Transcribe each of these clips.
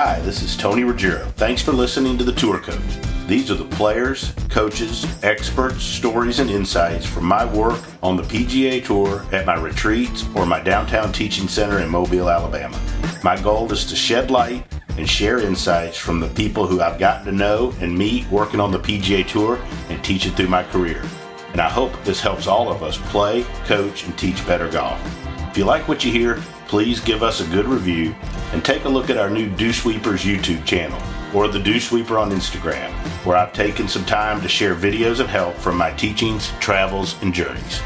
Hi, this is Tony Ruggiero. Thanks for listening to The Tour Coach. These are the players, coaches, experts, stories, and insights from my work on the PGA Tour at my retreats or my downtown teaching center in Mobile, Alabama. My goal is to shed light and share insights from the people who I've gotten to know and meet working on the PGA Tour and teach it through my career. And I hope this helps all of us play, coach, and teach better golf. If you like what you hear, please give us a good review and take a look at our new Dew Sweepers YouTube channel or the Dew Sweeper on Instagram, where I've taken some time to share videos of help from my teachings, travels, and journeys.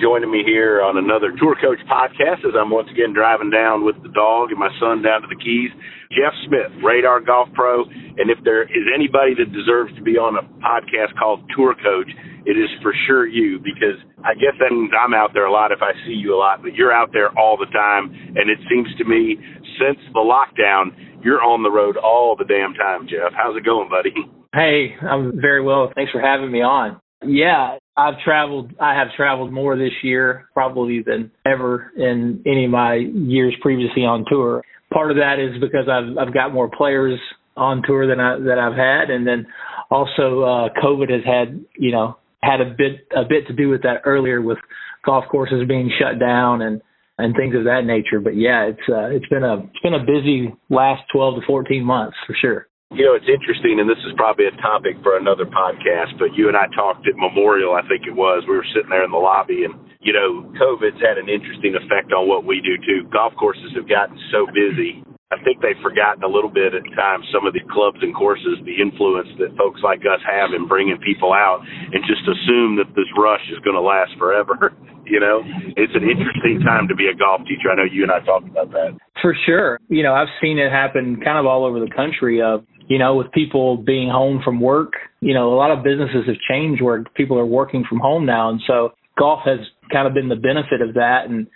Joining me here on another Tour Coach podcast as I'm once again driving down with the dog and my son down to the Keys. Jeff Smith, Radar Golf Pro, and if there is anybody that deserves to be on a podcast called Tour Coach, it is for sure you because I guess that means I'm out there a lot if I see you a lot, but you're out there all the time. And it seems to me since the lockdown, you're on the road all the damn time, Jeff. How's it going, buddy? Hey, I'm very well. Thanks for having me on. Yeah, I've traveled. I have traveled more this year probably than ever in any of my years previously on tour. Part of that is because I've I've got more players on tour than I that I've had, and then also uh, COVID has had you know had a bit a bit to do with that earlier with golf courses being shut down and and things of that nature. But yeah, it's uh, it's been a it's been a busy last 12 to 14 months for sure. You know, it's interesting, and this is probably a topic for another podcast, but you and I talked at Memorial, I think it was. We were sitting there in the lobby, and, you know, COVID's had an interesting effect on what we do, too. Golf courses have gotten so busy I think they've forgotten a little bit at times some of the clubs and courses, the influence that folks like us have in bringing people out, and just assume that this rush is going to last forever. you know, it's an interesting time to be a golf teacher. I know you and I talked about that. For sure. You know, I've seen it happen kind of all over the country. Of you know, with people being home from work, you know, a lot of businesses have changed where people are working from home now, and so golf has kind of been the benefit of that. And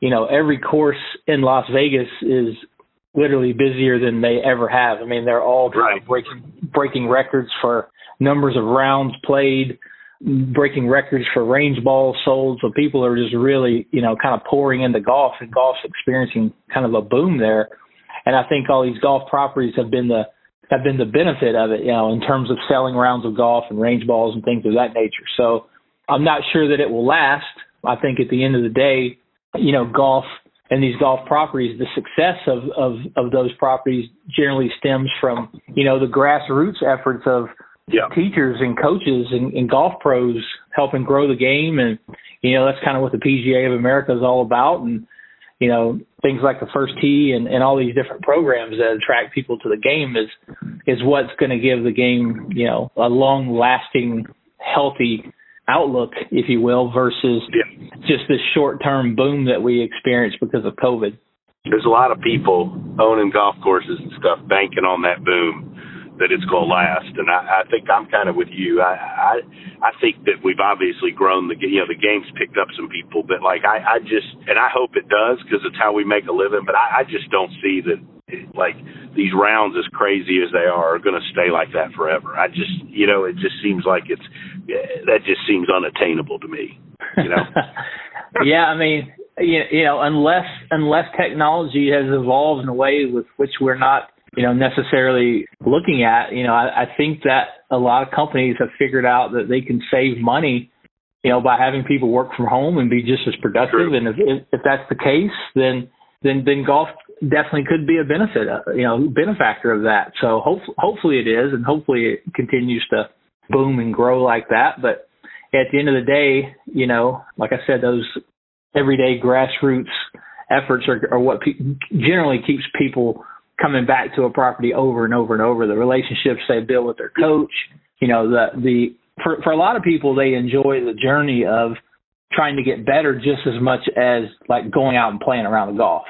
you know, every course in Las Vegas is literally busier than they ever have. I mean, they're all right. breaking breaking records for numbers of rounds played, breaking records for range balls sold. So people are just really, you know, kind of pouring into golf, and golf's experiencing kind of a boom there. And I think all these golf properties have been the have been the benefit of it, you know, in terms of selling rounds of golf and range balls and things of that nature. So I'm not sure that it will last. I think at the end of the day, you know, golf and these golf properties, the success of, of, of those properties generally stems from, you know, the grassroots efforts of yeah. teachers and coaches and, and golf pros helping grow the game. And, you know, that's kind of what the PGA of America is all about. And, you know, things like the first tee and, and all these different programs that attract people to the game is, is what's going to give the game, you know, a long lasting, healthy outlook, if you will, versus yeah. just this short term boom that we experienced because of COVID. There's a lot of people owning golf courses and stuff banking on that boom that it's going to last. And I, I think I'm kind of with you. I, I I think that we've obviously grown the you know the game's picked up some people, but like I I just and I hope it does because it's how we make a living. But I, I just don't see that like these rounds as crazy as they are are going to stay like that forever. I just, you know, it just seems like it's that just seems unattainable to me. You know. yeah, I mean, you know, unless unless technology has evolved in a way with which we're not, you know, necessarily looking at, you know, I, I think that a lot of companies have figured out that they can save money, you know, by having people work from home and be just as productive. True. And if, if if that's the case, then then then golf definitely could be a benefit, uh, you know, benefactor of that. So hope, hopefully it is, and hopefully it continues to boom and grow like that. But at the end of the day, you know, like I said, those everyday grassroots efforts are, are what pe- generally keeps people coming back to a property over and over and over. The relationships they build with their coach, you know, the the for for a lot of people they enjoy the journey of trying to get better just as much as like going out and playing around the golf.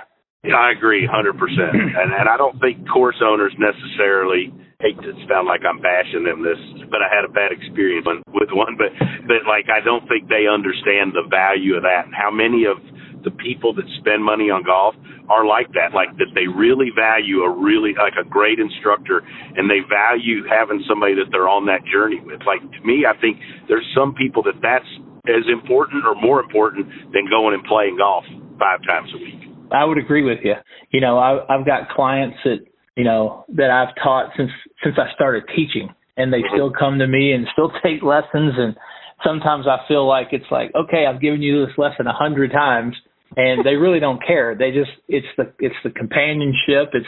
Yeah, I agree, hundred percent. And and I don't think course owners necessarily hate to sound like I'm bashing them this, but I had a bad experience with one. But but like I don't think they understand the value of that and how many of the people that spend money on golf are like that, like that they really value a really like a great instructor and they value having somebody that they're on that journey with. Like to me, I think there's some people that that's as important or more important than going and playing golf five times a week. I would agree with you. You know, I, I've got clients that you know that I've taught since since I started teaching, and they mm-hmm. still come to me and still take lessons. And sometimes I feel like it's like, okay, I've given you this lesson a hundred times, and they really don't care. They just it's the it's the companionship. It's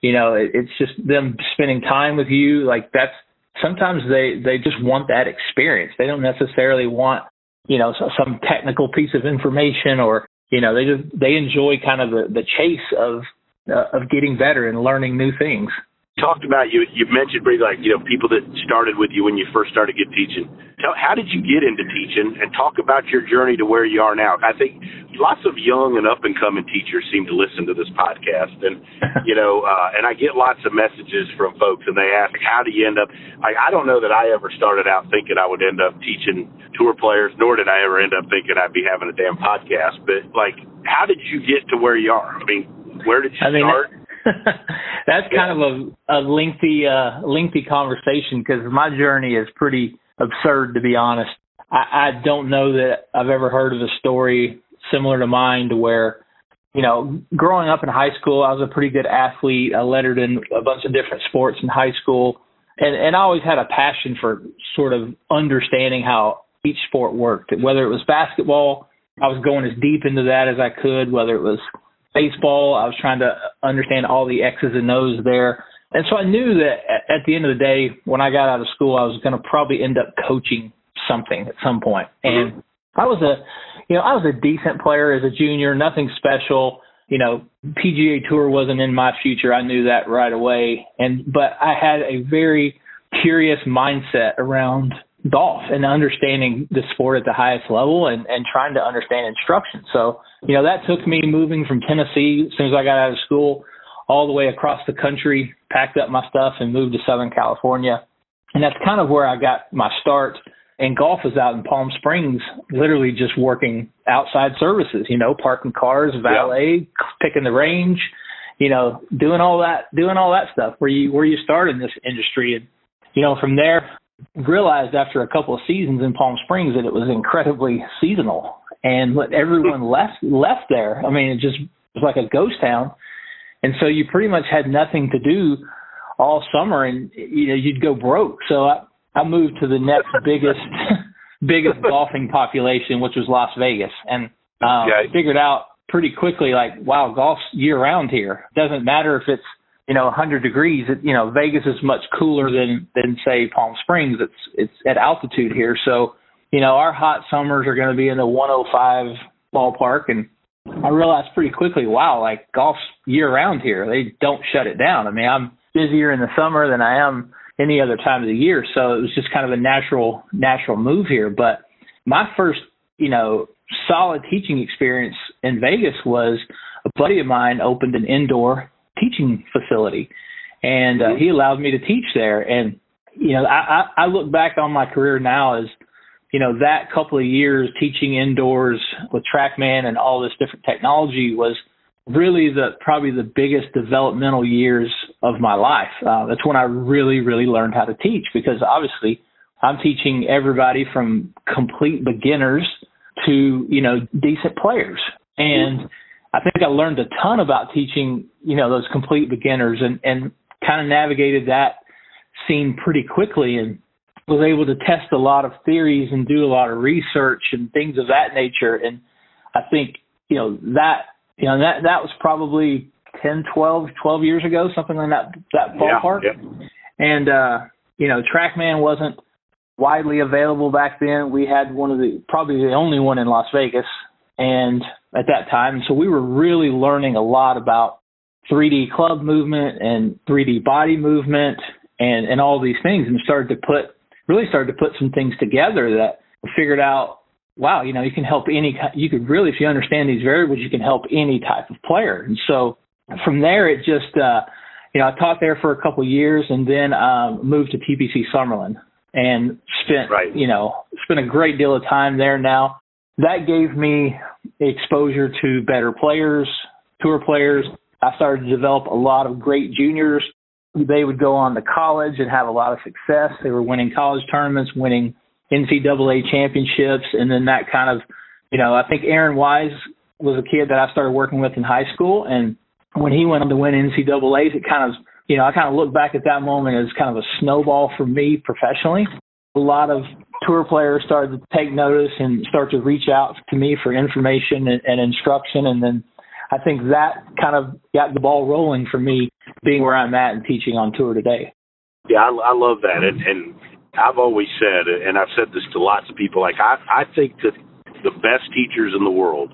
you know it, it's just them spending time with you. Like that's sometimes they they just want that experience. They don't necessarily want you know some technical piece of information or you know they just they enjoy kind of the the chase of uh, of getting better and learning new things talked about you you mentioned pretty like you know people that started with you when you first started get teaching. Tell, how did you get into teaching? And talk about your journey to where you are now. I think lots of young and up and coming teachers seem to listen to this podcast. And you know uh and i get lots of messages from folks and they ask how do you end up like i don't know that i ever started out thinking i would end up teaching tour players nor did i ever end up thinking i'd be having a damn podcast. But like how did you get to where you are? I mean where did you I mean, start That's kind of a, a lengthy, uh, lengthy conversation because my journey is pretty absurd, to be honest. I, I don't know that I've ever heard of a story similar to mine to where, you know, growing up in high school, I was a pretty good athlete. I lettered in a bunch of different sports in high school. And, and I always had a passion for sort of understanding how each sport worked. Whether it was basketball, I was going as deep into that as I could, whether it was baseball. I was trying to understand all the X's and O's there. And so I knew that at the end of the day, when I got out of school, I was going to probably end up coaching something at some point. Mm-hmm. And I was a, you know, I was a decent player as a junior, nothing special. You know, PGA Tour wasn't in my future. I knew that right away. And, but I had a very curious mindset around golf and understanding the sport at the highest level and, and trying to understand instruction. So, you know, that took me moving from Tennessee as soon as I got out of school all the way across the country, packed up my stuff and moved to Southern California. And that's kind of where I got my start. And golf was out in Palm Springs, literally just working outside services, you know, parking cars, valet, yeah. picking the range, you know, doing all that, doing all that stuff where you, where you start in this industry. And, you know, from there, realized after a couple of seasons in Palm Springs that it was incredibly seasonal and everyone left left there. I mean, it just was like a ghost town. And so you pretty much had nothing to do all summer and you know you'd go broke. So I I moved to the next biggest biggest golfing population which was Las Vegas and um okay. figured out pretty quickly like wow golf's year round here. Doesn't matter if it's you know 100 degrees it, you know Vegas is much cooler than than say Palm Springs it's it's at altitude here so you know our hot summers are going to be in the 105 ballpark and I realized pretty quickly wow like golf's year round here. They don't shut it down. I mean I'm busier in the summer than I am any other time of the year so it was just kind of a natural natural move here. But my first you know solid teaching experience in Vegas was a buddy of mine opened an indoor teaching facility, and uh, he allowed me to teach there. And you know, I, I, I look back on my career now as you know that couple of years teaching indoors with TrackMan and all this different technology was really the probably the biggest developmental years of my life. Uh, that's when I really really learned how to teach because obviously I'm teaching everybody from complete beginners to you know decent players and I think I learned a ton about teaching, you know, those complete beginners and, and kind of navigated that scene pretty quickly and was able to test a lot of theories and do a lot of research and things of that nature. And I think, you know, that, you know, that, that was probably 10, 12, 12 years ago, something like that, that ballpark. Yeah, yeah. And, uh, you know, TrackMan wasn't widely available back then. We had one of the, probably the only one in Las Vegas. And at that time. So we were really learning a lot about 3D club movement and 3D body movement and, and all these things and started to put, really started to put some things together that figured out, wow, you know, you can help any, you could really, if you understand these variables, you can help any type of player. And so from there, it just, uh, you know, I taught there for a couple of years and then um, moved to TPC Summerlin and spent, right. you know, spent a great deal of time there now. That gave me exposure to better players, tour players. I started to develop a lot of great juniors. They would go on to college and have a lot of success. They were winning college tournaments, winning NCAA championships, and then that kind of, you know, I think Aaron Wise was a kid that I started working with in high school, and when he went on to win NCAA's, it kind of, you know, I kind of look back at that moment as kind of a snowball for me professionally. A lot of tour players started to take notice and start to reach out to me for information and, and instruction, and then I think that kind of got the ball rolling for me being where I'm at and teaching on tour today. Yeah, I, I love that, and and I've always said, and I've said this to lots of people, like I I think that the best teachers in the world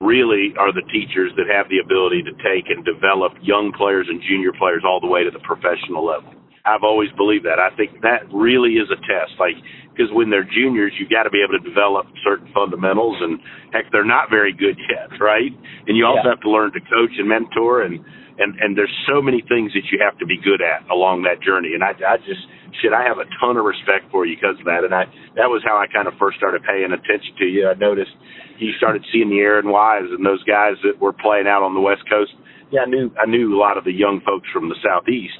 really are the teachers that have the ability to take and develop young players and junior players all the way to the professional level. I've always believed that. I think that really is a test. Like, because when they're juniors, you've got to be able to develop certain fundamentals, and heck, they're not very good yet, right? And you also yeah. have to learn to coach and mentor, and and and there's so many things that you have to be good at along that journey. And I, I just shit, I have a ton of respect for you because of that. And I that was how I kind of first started paying attention to you. I noticed you started seeing the Aaron Wise and those guys that were playing out on the West Coast. Yeah, I knew I knew a lot of the young folks from the Southeast,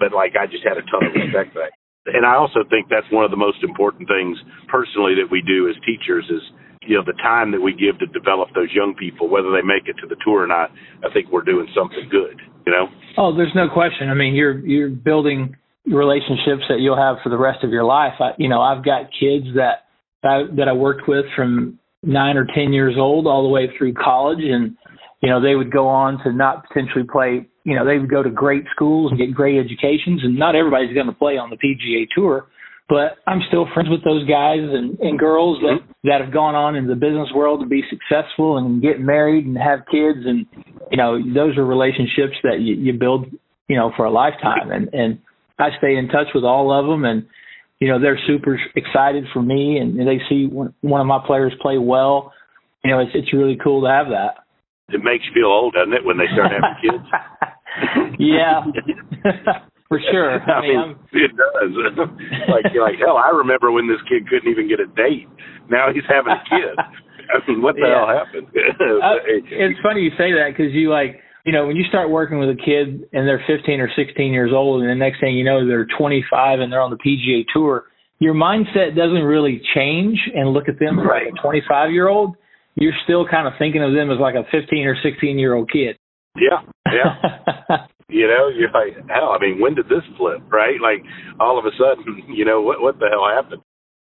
but like I just had a ton of respect for that. And I also think that's one of the most important things personally that we do as teachers is you know the time that we give to develop those young people, whether they make it to the tour or not. I think we're doing something good. You know. Oh, there's no question. I mean, you're you're building relationships that you'll have for the rest of your life. I, you know, I've got kids that I, that I worked with from nine or ten years old all the way through college, and you know they would go on to not potentially play. You know, they would go to great schools and get great educations, and not everybody's going to play on the PGA Tour but I'm still friends with those guys and, and girls that, mm-hmm. that have gone on in the business world to be successful and get married and have kids. And, you know, those are relationships that you, you build, you know, for a lifetime. And, and I stay in touch with all of them and, you know, they're super excited for me and they see one of my players play well. You know, it's, it's really cool to have that. It makes you feel old, doesn't it, when they start having kids? yeah. For sure. I, mean, mean it does. like like hell, I remember when this kid couldn't even get a date. Now he's having a kid. I mean, what the yeah. hell happened? uh, it's funny you say that because you like you know when you start working with a kid and they're 15 or 16 years old, and the next thing you know they're 25 and they're on the PGA Tour. Your mindset doesn't really change and look at them right. like a 25 year old. You're still kind of thinking of them as like a 15 or 16 year old kid. Yeah, yeah. You know, you're like, hell, I mean, when did this flip, right? Like, all of a sudden, you know, what what the hell happened?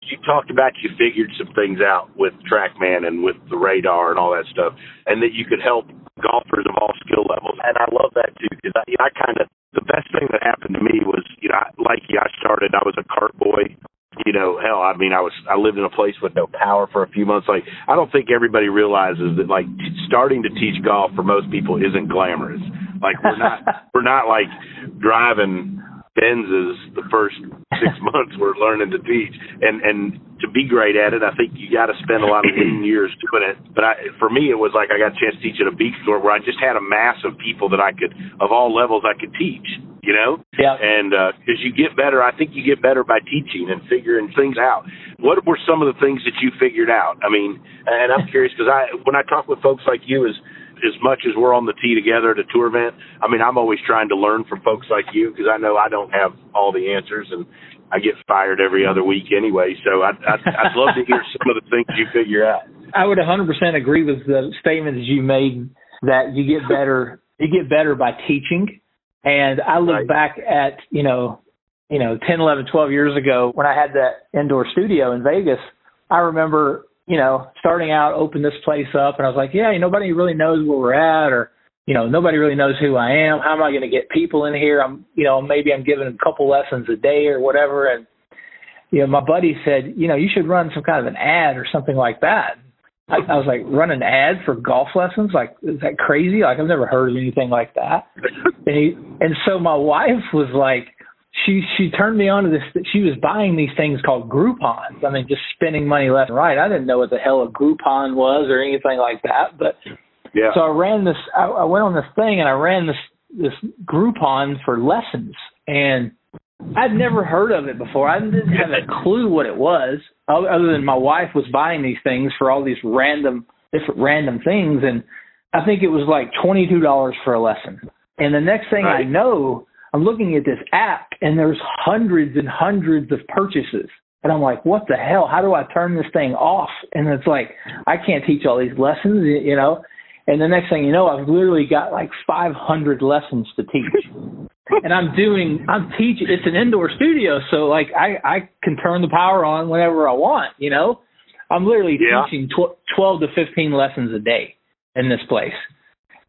You talked about you figured some things out with TrackMan and with the radar and all that stuff, and that you could help golfers of all skill levels. And I love that too because I, I kind of the best thing that happened to me was, you know, like you, I started. I was a cart boy you know, hell, I mean, I was I lived in a place with no power for a few months. Like, I don't think everybody realizes that like starting to teach golf for most people isn't glamorous. Like we're not we're not like driving Benzes the first six months we're learning to teach, and and to be great at it, I think you got to spend a lot of years doing it. But I, for me, it was like I got a chance to teach at a beach store where I just had a mass of people that I could, of all levels, I could teach. You know, yeah. And because uh, you get better, I think you get better by teaching and figuring things out. What were some of the things that you figured out? I mean, and I'm curious because I, when I talk with folks like you, is as much as we're on the tee together at a tour event, I mean, I'm always trying to learn from folks like you because I know I don't have all the answers and I get fired every other week anyway. So I'd, I'd, I'd love to hear some of the things you figure out. I would 100% agree with the statements you made that you get better, you get better by teaching. And I look right. back at, you know, you know, 10, 11, 12 years ago when I had that indoor studio in Vegas, I remember you know, starting out, open this place up, and I was like, yeah, nobody really knows where we're at, or you know, nobody really knows who I am. How am I going to get people in here? I'm, you know, maybe I'm giving a couple lessons a day or whatever, and you know, my buddy said, you know, you should run some kind of an ad or something like that. I, I was like, run an ad for golf lessons? Like, is that crazy? Like, I've never heard of anything like that. And he, and so my wife was like, she she turned me on to this. She was buying these things called Groupons. I mean, just spending money left and right. I didn't know what the hell a Groupon was or anything like that. But yeah. So I ran this. I, I went on this thing and I ran this this Groupon for lessons, and I'd never heard of it before. I didn't have a clue what it was, other than my wife was buying these things for all these random different random things, and I think it was like twenty two dollars for a lesson. And the next thing right. I know, I'm looking at this app and there's hundreds and hundreds of purchases. And I'm like, what the hell? How do I turn this thing off? And it's like, I can't teach all these lessons, you know? And the next thing you know, I've literally got like 500 lessons to teach. and I'm doing, I'm teaching, it's an indoor studio. So like I, I can turn the power on whenever I want, you know? I'm literally yeah. teaching tw- 12 to 15 lessons a day in this place.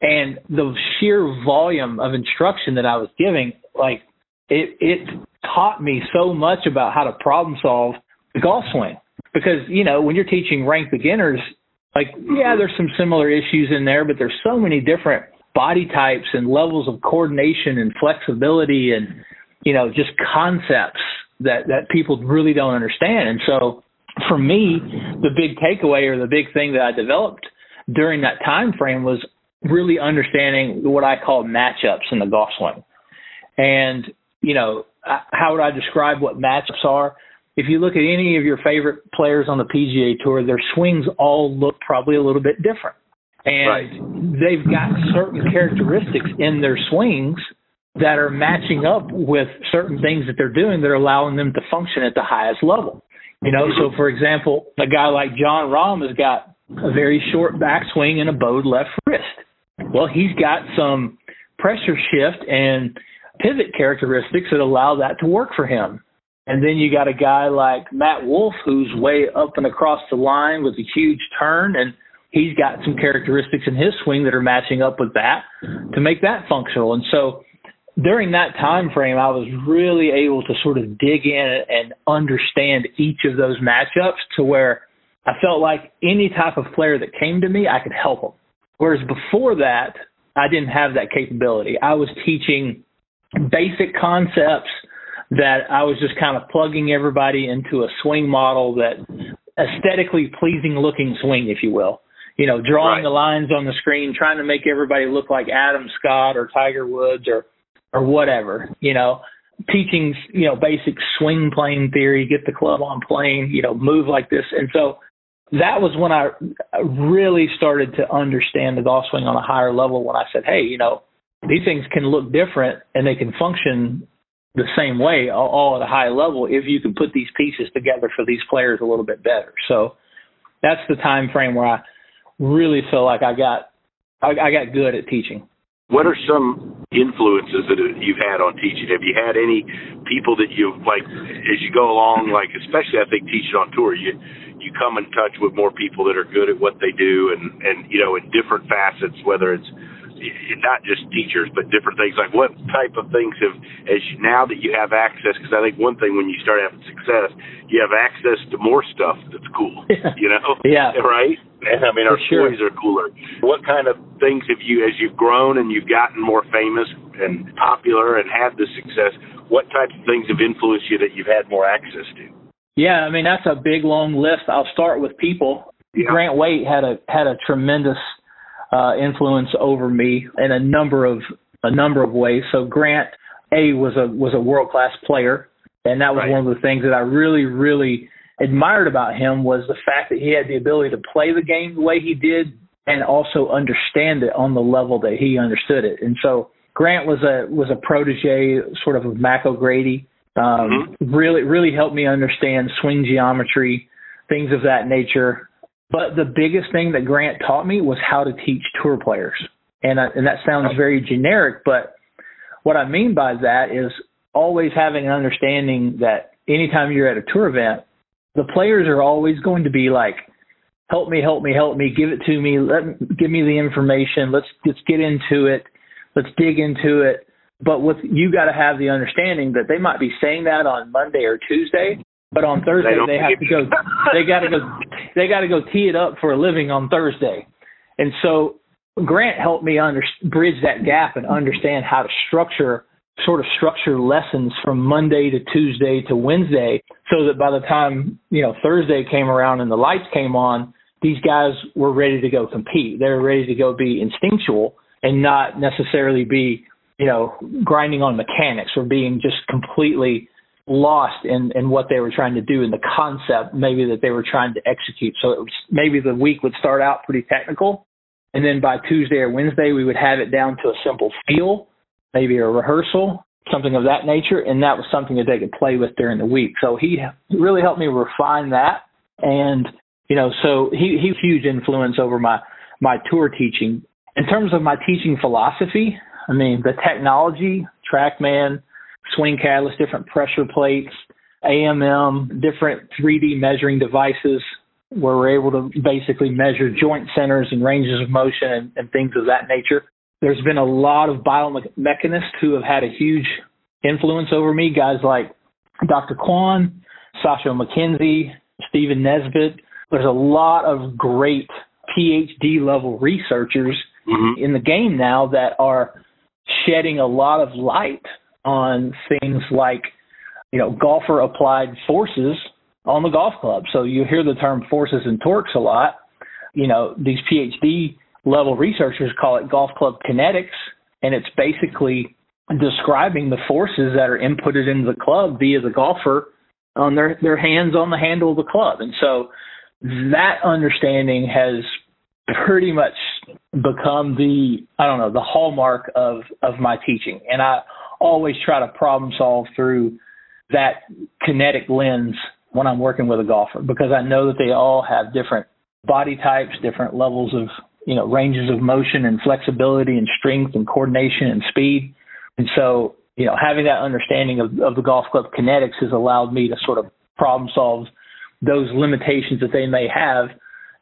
And the sheer volume of instruction that I was giving, like it, it taught me so much about how to problem solve the golf swing. Because, you know, when you're teaching ranked beginners, like, yeah, there's some similar issues in there, but there's so many different body types and levels of coordination and flexibility and, you know, just concepts that, that people really don't understand. And so for me, the big takeaway or the big thing that I developed during that time frame was really understanding what I call matchups in the golf swing. And, you know, how would I describe what matchups are? If you look at any of your favorite players on the PGA Tour, their swings all look probably a little bit different. And right. they've got certain characteristics in their swings that are matching up with certain things that they're doing that are allowing them to function at the highest level. You know, so for example, a guy like Jon Rahm has got a very short backswing and a bowed left wrist. Well, he's got some pressure shift and pivot characteristics that allow that to work for him. And then you got a guy like Matt Wolff, who's way up and across the line with a huge turn and he's got some characteristics in his swing that are matching up with that to make that functional. And so during that time frame I was really able to sort of dig in and understand each of those matchups to where I felt like any type of player that came to me I could help them. Whereas before that I didn't have that capability. I was teaching basic concepts that I was just kind of plugging everybody into a swing model that aesthetically pleasing looking swing, if you will. You know, drawing right. the lines on the screen, trying to make everybody look like Adam Scott or Tiger Woods or or whatever. You know, teaching you know basic swing plane theory, get the club on plane, you know, move like this, and so that was when I really started to understand the golf swing on a higher level. When I said, hey, you know, these things can look different and they can function the same way all, at a high level if you can put these pieces together for these players a little bit better. So that's the time frame where I really feel like I got I, I got good at teaching. What are some influences that you've had on teaching? Have you had any people that you like as you go along? Like especially, I think teaching on tour, you you come in touch with more people that are good at what they do, and and you know in different facets, whether it's not just teachers, but different things. Like what type of things have, as you, now that you have access? Because I think one thing when you start having success, you have access to more stuff that's cool. Yeah. You know, yeah, right. And I mean, For our sure. stories are cooler. What kind of things have you, as you've grown and you've gotten more famous and popular and had the success? What types of things have influenced you that you've had more access to? Yeah, I mean that's a big long list. I'll start with people. Yeah. Grant Waite had a had a tremendous uh, influence over me in a number of a number of ways. So Grant Waite was a was a world class player, and that was right. one of the things that I really really admired about him was the fact that he had the ability to play the game the way he did and also understand it on the level that he understood it. And so Grant was a was a protege sort of of Mac O'Grady. Um, mm-hmm. Really really helped me understand swing geometry, things of that nature. But the biggest thing that Grant taught me was how to teach tour players. And, I, and that sounds very generic, but what I mean by that is always having an understanding that anytime you're at a tour event, the players are always going to be like, help me, help me, help me, give it to me, let give me the information, let's let's get into it, let's dig into it. But with you got to have the understanding that they might be saying that on Monday or Tuesday, but on Thursday they, they have to go. They got to go. They got to go tee it up for a living on Thursday, and so Grant helped me under, bridge that gap and understand how to structure sort of structure lessons from Monday to Tuesday to Wednesday, so that by the time you know Thursday came around and the lights came on, these guys were ready to go compete. They were ready to go be instinctual and not necessarily be you know grinding on mechanics or being just completely lost in, in what they were trying to do in the concept maybe that they were trying to execute. So it was, maybe the week would start out pretty technical, and then by Tuesday or Wednesday we would have it down to a simple feel, maybe a rehearsal, something of that nature, and that was something that they could play with during the week. So he really helped me refine that, and you know, so he he's huge influence over my my tour teaching. In terms of my teaching philosophy, I mean the technology, TrackMan, swing catalyst, different pressure plates, AMM, different 3D measuring devices where we're able to basically measure joint centers and ranges of motion and, and things of that nature. There's been a lot of biomechanists who have had a huge influence over me, guys like Dr. Kwon, Sasho MacKenzie, Steven Nesbit. There's a lot of great PhD level researchers mm-hmm. in the game now that are shedding a lot of light on things like, you know, golfer applied forces on the golf club. So you hear the term forces and torques a lot. You know, these PhD level researchers call it golf club kinetics, and it's basically describing the forces that are inputted into the club via the golfer on their their hands on the handle of the club. And so that understanding has pretty much become the I don't know the hallmark of of my teaching, and I always try to problem solve through that kinetic lens when I'm working with a golfer because I know that they all have different body types, different levels of you know ranges of motion and flexibility and strength and coordination and speed, and so you know having that understanding of, of the golf club kinetics has allowed me to sort of problem solve those limitations that they may have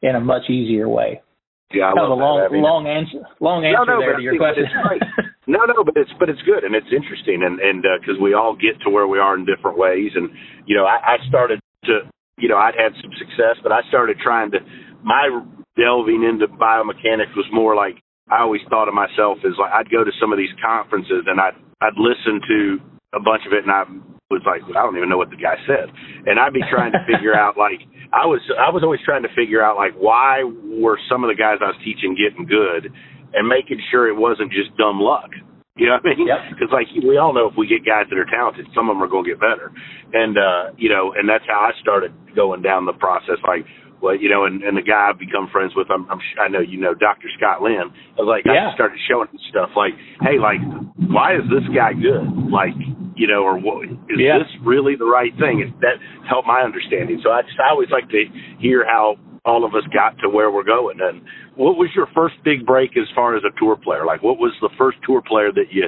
in a much easier way. Yeah, I love a long. I mean, long answer, long answer no, no, there to your question. no, no, but it's but it's good and it's interesting and and because uh, we all get to where we are in different ways and you know I, I started to you know I'd had some success but I started trying to my delving into biomechanics was more like I always thought of myself as like I'd go to some of these conferences and I'd I'd listen to a bunch of it and I was like I don't even know what the guy said and I'd be trying to figure out like I was I was always trying to figure out like why were some of the guys I was teaching getting good, and making sure it wasn't just dumb luck. You know what I mean? Because yep. like we all know, if we get guys that are talented, some of them are going to get better, and uh, you know, and that's how I started going down the process. Like, well, you know, and, and the guy I've become friends with, I'm, I'm I know you know Dr. Scott Lynn. I was like, yeah. I started showing him stuff like, hey, like, why is this guy good? Like, you know, or what, is yeah. this really the right thing? Is that helped my understanding? So I just I always like to hear how all of us got to where we're going. And what was your first big break as far as a tour player? Like, what was the first tour player that you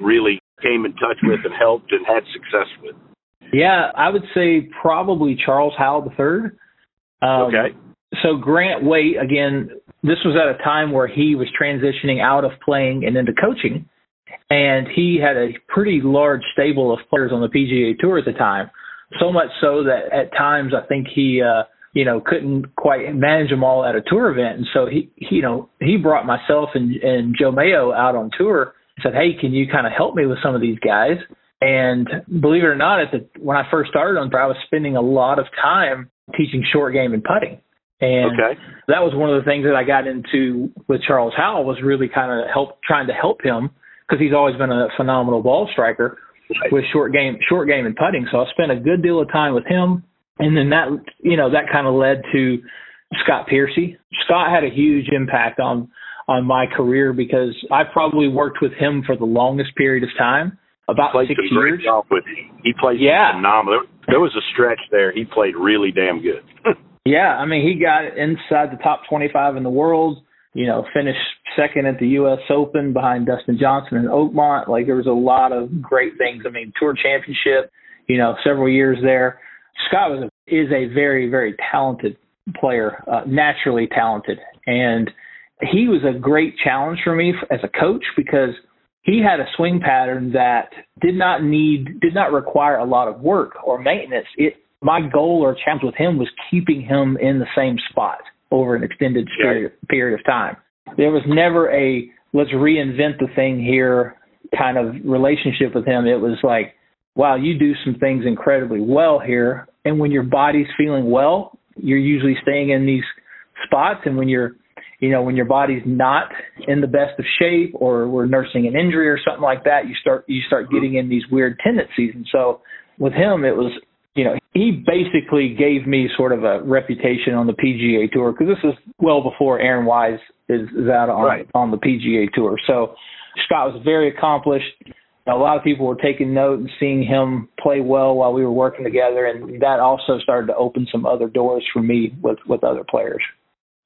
really came in touch with and helped and had success with? Yeah, I would say probably Charles Howell III. Um, okay. So Grant Waite, again, this was at a time where he was transitioning out of playing and into coaching and he had a pretty large stable of players on the PGA Tour at the time. So much so that at times I think he, uh, you know, couldn't quite manage them all at a tour event, and so he, he you know, he brought myself and, and Joe Mayo out on tour and said, "Hey, can you kind of help me with some of these guys?" And believe it or not, at the when I first started on tour, I was spending a lot of time teaching short game and putting. And okay. that was one of the things that I got into with Charles Howell was really kind of help trying to help him because he's always been a phenomenal ball striker right. with short game, short game and putting. So I spent a good deal of time with him, and then that you know that kind of led to Scott Piercy. Scott had a huge impact on on my career because I probably worked with him for the longest period of time, about played six years. With him. He played yeah. phenomenal. There was a stretch there. He played really damn good. yeah, I mean he got inside the top 25 in the world you know, finished second at the U.S. Open behind Dustin Johnson and Oakmont. Like there was a lot of great things. I mean, Tour Championship, you know, several years there. Scott was a, is a very very talented player, uh, naturally talented, and he was a great challenge for me as a coach because he had a swing pattern that did not need did not require a lot of work or maintenance. It my goal or challenge with him was keeping him in the same spot over an extended period, period of time. There was never a let's reinvent the thing here kind of relationship with him. It was like, wow, you do some things incredibly well here. And when your body's feeling well, you're usually staying in these spots. And when you're, you know, when your body's not in the best of shape or we're nursing an injury or something like that, you start, you start mm-hmm. getting in these weird tendencies. And so with him, it was, you know, he basically gave me sort of a reputation on the PGA Tour because this is well before Aaron Wise is, is out on right. on the PGA Tour. So Scott was very accomplished, a lot of people were taking note and seeing him play well while we were working together, and that also started to open some other doors for me with with other players.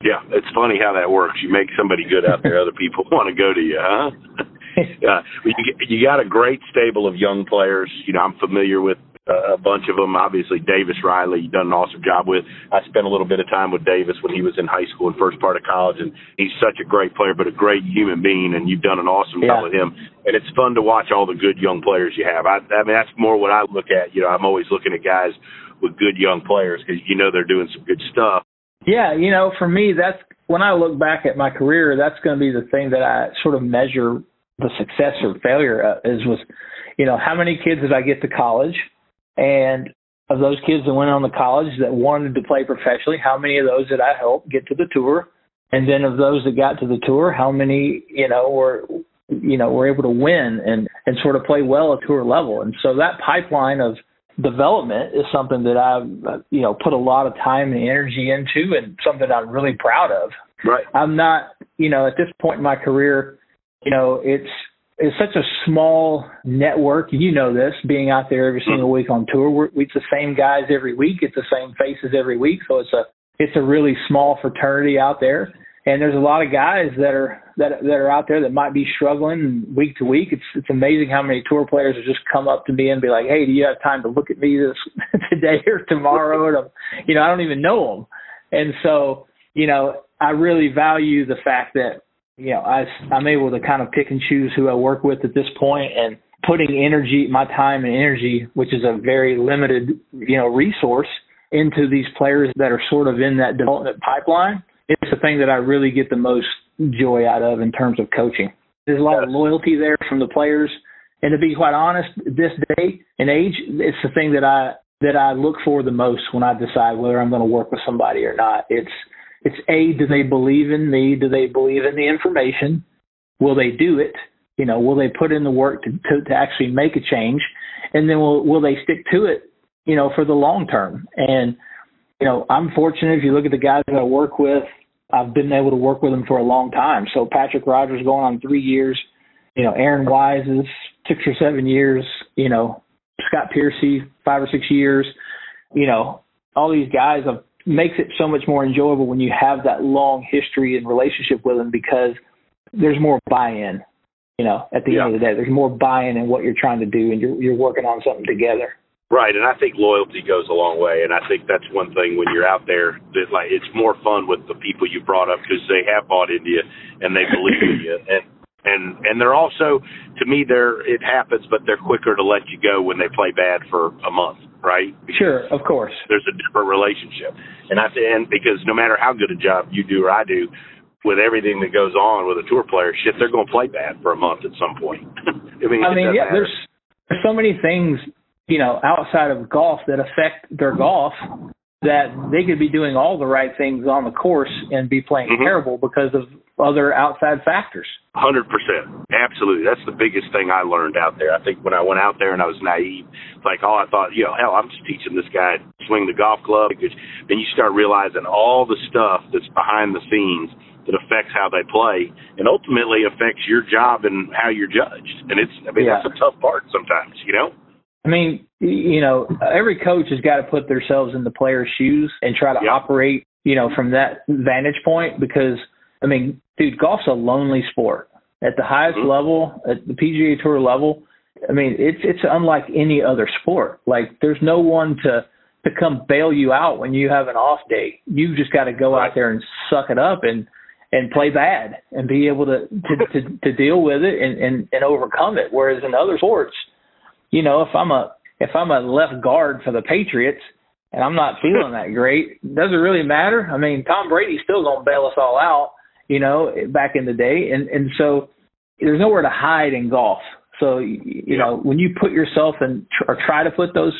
Yeah, it's funny how that works. You make somebody good out there, other people want to go to you, huh? Uh, yeah, you, you got a great stable of young players. You know, I'm familiar with a bunch of them. Obviously, Davis Riley, you've done an awesome job with. I spent a little bit of time with Davis when he was in high school and first part of college, and he's such a great player, but a great human being, and you've done an awesome yeah. job with him. And it's fun to watch all the good young players you have. I, I mean, that's more what I look at. You know, I'm always looking at guys with good young players because you know they're doing some good stuff. Yeah, you know, for me, that's when I look back at my career, that's going to be the thing that I sort of measure the success or failure of, is was, you know, how many kids did I get to college? And of those kids that went on to college that wanted to play professionally, how many of those did I help get to the tour? And then of those that got to the tour, how many, you know, were you know, were able to win and and sort of play well at tour level. And so that pipeline of development is something that I've you know put a lot of time and energy into and something I'm really proud of. Right. I'm not, you know, at this point in my career, you know, it's it's such a small network. You know this, being out there every single hmm. week on tour. We're, it's the same guys every week. It's the same faces every week. So it's a it's a really small fraternity out there. And there's a lot of guys that are that that are out there that might be struggling week to week. It's it's amazing how many tour players will just come up to me and be like, "Hey, do you have time to look at me this today or tomorrow?" And I'm, you know, I don't even know them. And so, you know, I really value the fact that you know, I, I'm able to kind of pick and choose who I work with at this point and putting energy, my time and energy, which is a very limited, you know, resource into these players that are sort of in that development pipeline. It's the thing that I really get the most joy out of in terms of coaching. There's a lot of loyalty there from the players. And to be quite honest, this day and age, it's the thing that I that I look for the most when I decide whether I'm going to work with somebody or not. It's it's A, do they believe in me? Do they believe in the information? Will they do it? You know, will they put in the work to, to, to actually make a change? And then will, will they stick to it, you know, for the long term? And, you know, I'm fortunate if you look at the guys that I work with, I've been able to work with them for a long time. So Patrick Rodgers going on three years, you know, Aaron Wise is six or seven years, you know, Scott Piercy, five or six years, you know, all these guys I've makes it so much more enjoyable when you have that long history and relationship with them because there's more buy-in. You know, at the yeah. end of the day, there's more buy-in in what you're trying to do, and you're you're working on something together. Right, and I think loyalty goes a long way, and I think that's one thing when you're out there that like it's more fun with the people you brought up because they have bought into you and they believe in you, and and and they're also to me they're it happens, but they're quicker to let you go when they play bad for a month right? Because sure, of course. There's a different relationship, and I and because no matter how good a job you do or I do, with everything that goes on with a tour player, shit, they're going to play bad for a month at some point. I mean, I mean, yeah, matter. there's there's so many things you know outside of golf that affect their golf that they could be doing all the right things on the course and be playing mm-hmm. terrible because of other outside factors. Hundred percent, absolutely. That's the biggest thing I learned out there. I think when I went out there and I was naive, like all I thought, you know, hell, I'm just teaching this guy to swing the golf club. Then you start realizing all the stuff that's behind the scenes that affects how they play, and ultimately affects your job and how you're judged. And it's, I mean, yeah. that's a tough part sometimes, you know. I mean, you know, every coach has got to put themselves in the player's shoes and try to yep. operate, you know, from that vantage point because, I mean, dude, golf's a lonely sport. At the highest mm-hmm. level, at the PGA Tour level, I mean, it's it's unlike any other sport. Like, there's no one to to come bail you out when you have an off day. You just got to go right. out there and suck it up and and play bad and be able to to to, to deal with it and, and and overcome it. Whereas in other sports, you know, if I'm a if I'm a left guard for the Patriots and I'm not feeling that great, does it really matter? I mean, Tom Brady's still gonna bail us all out, you know, back in the day, and and so there's nowhere to hide in golf. So you yeah. know, when you put yourself in or try to put those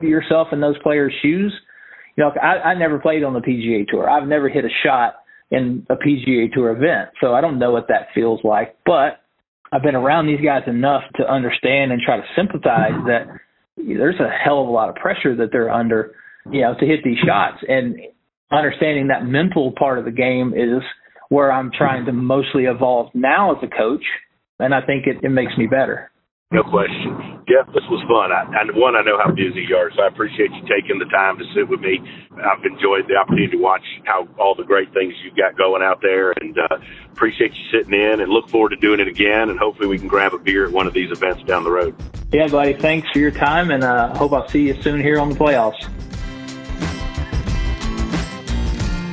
yourself in those players' shoes, you know, I, I never played on the PGA Tour. I've never hit a shot in a PGA Tour event, so I don't know what that feels like, but I've been around these guys enough to understand and try to sympathize that there's a hell of a lot of pressure that they're under, you know, to hit these shots. And understanding that mental part of the game is where I'm trying to mostly evolve now as a coach. And I think it, it makes me better. No question. Jeff, this was fun. I, I, one, I know how busy you are, so I appreciate you taking the time to sit with me. I've enjoyed the opportunity to watch how all the great things you've got going out there, and uh, appreciate you sitting in. And look forward to doing it again. And hopefully, we can grab a beer at one of these events down the road. Yeah, buddy. Thanks for your time, and uh, hope I'll see you soon here on the playoffs.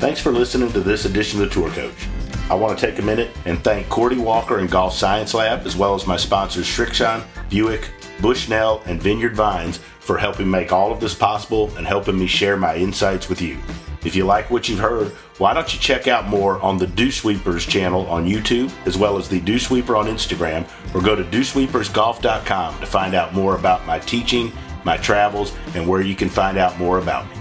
Thanks for listening to this edition of the Tour Coach. I want to take a minute and thank Cordie Walker and Golf Science Lab, as well as my sponsors Srixon, Buick, Bushnell, and Vineyard Vines for helping make all of this possible and helping me share my insights with you. If you like what you've heard, why don't you check out more on the Dew Sweepers channel on YouTube, as well as the Dew Sweeper on Instagram, or go to dewsweepersgolf.com to find out more about my teaching, my travels, and where you can find out more about me.